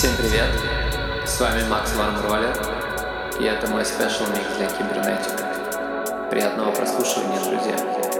Всем привет! С вами Макс Вармроллер, и это мой спешл микс для кибернетика. Приятного прослушивания, друзья!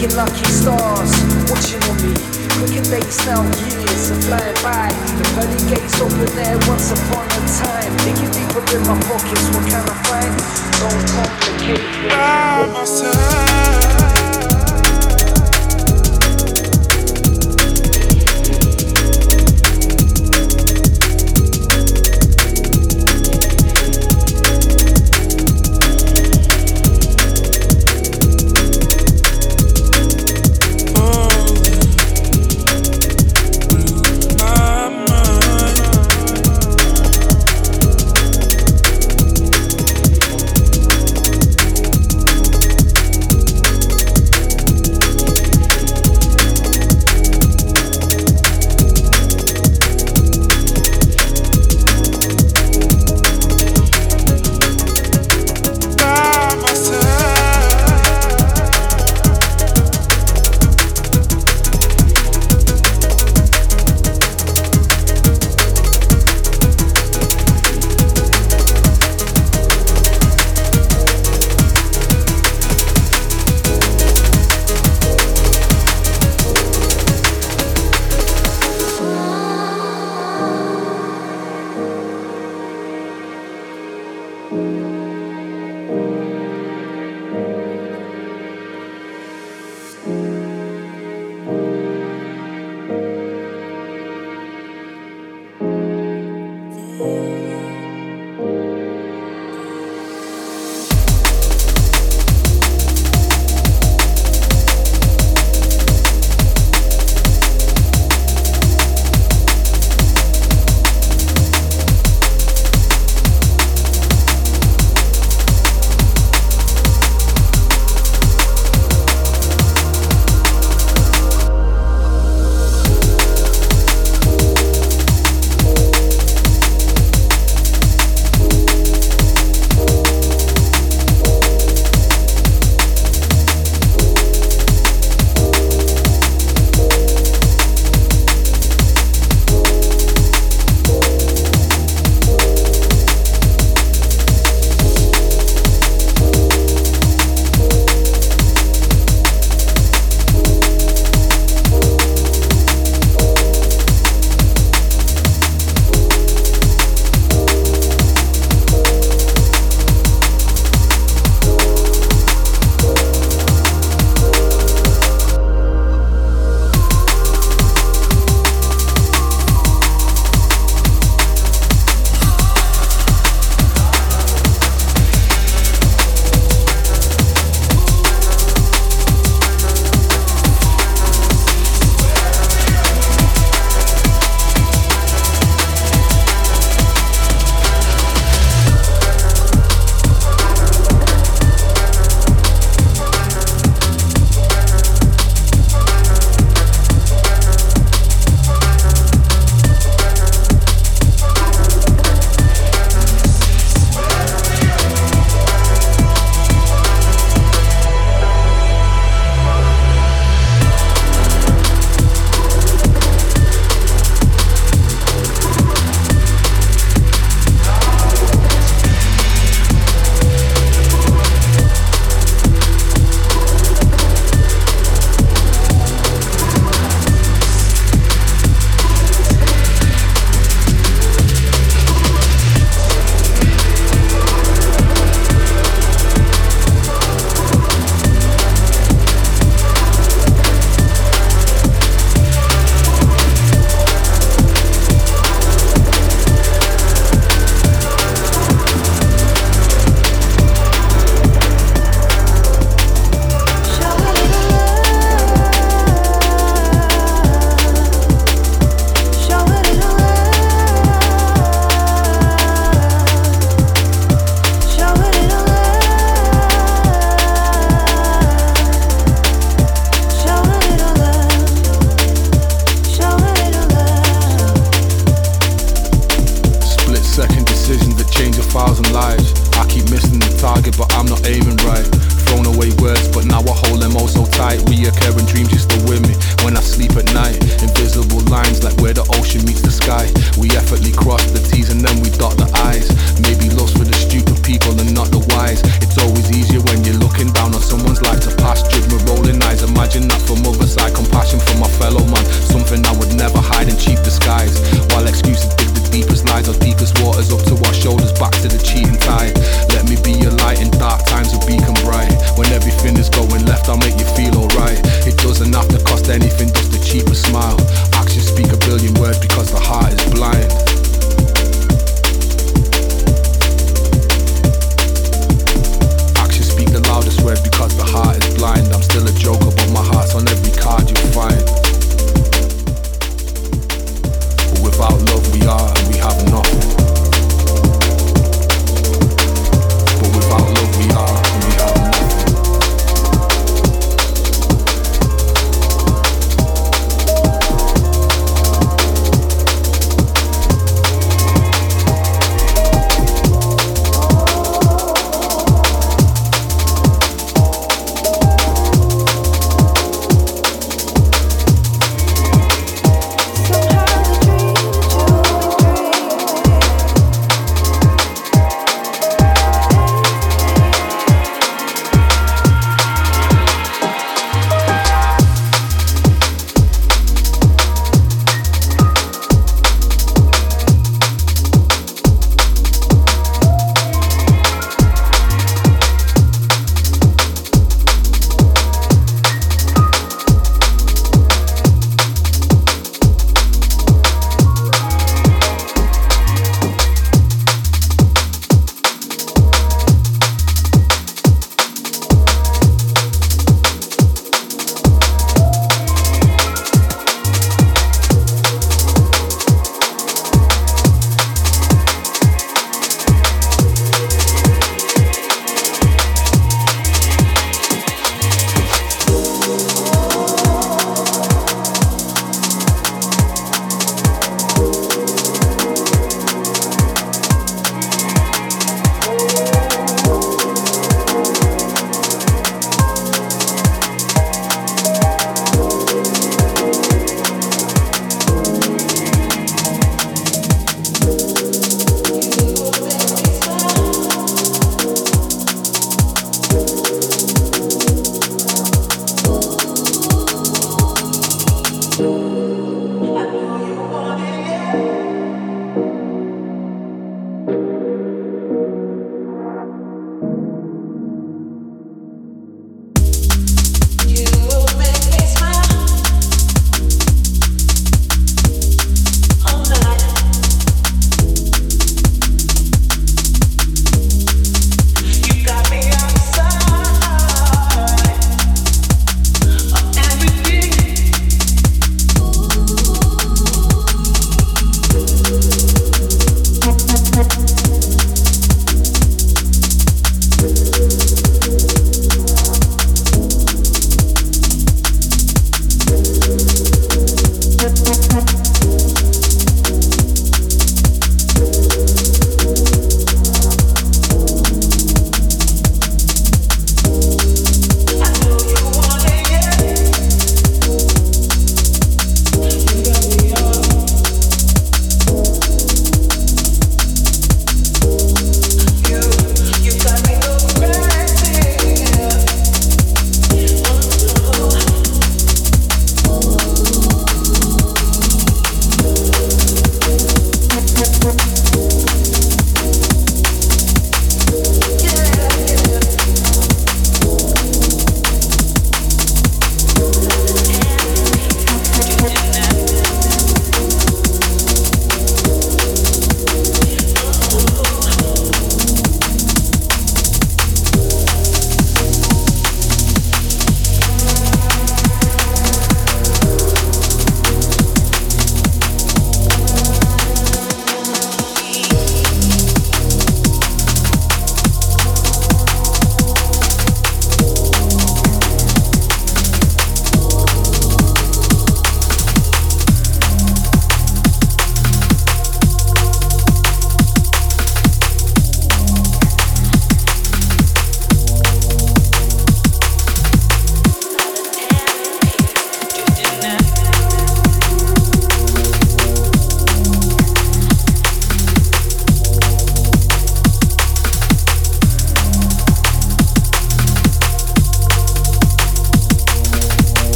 Making lucky stars, watching on me. Quick and days now, years are flying by. The pearly gates open there once upon a time. Digging deeper in my pockets, what can I find? Don't complicate it. By myself. Oh.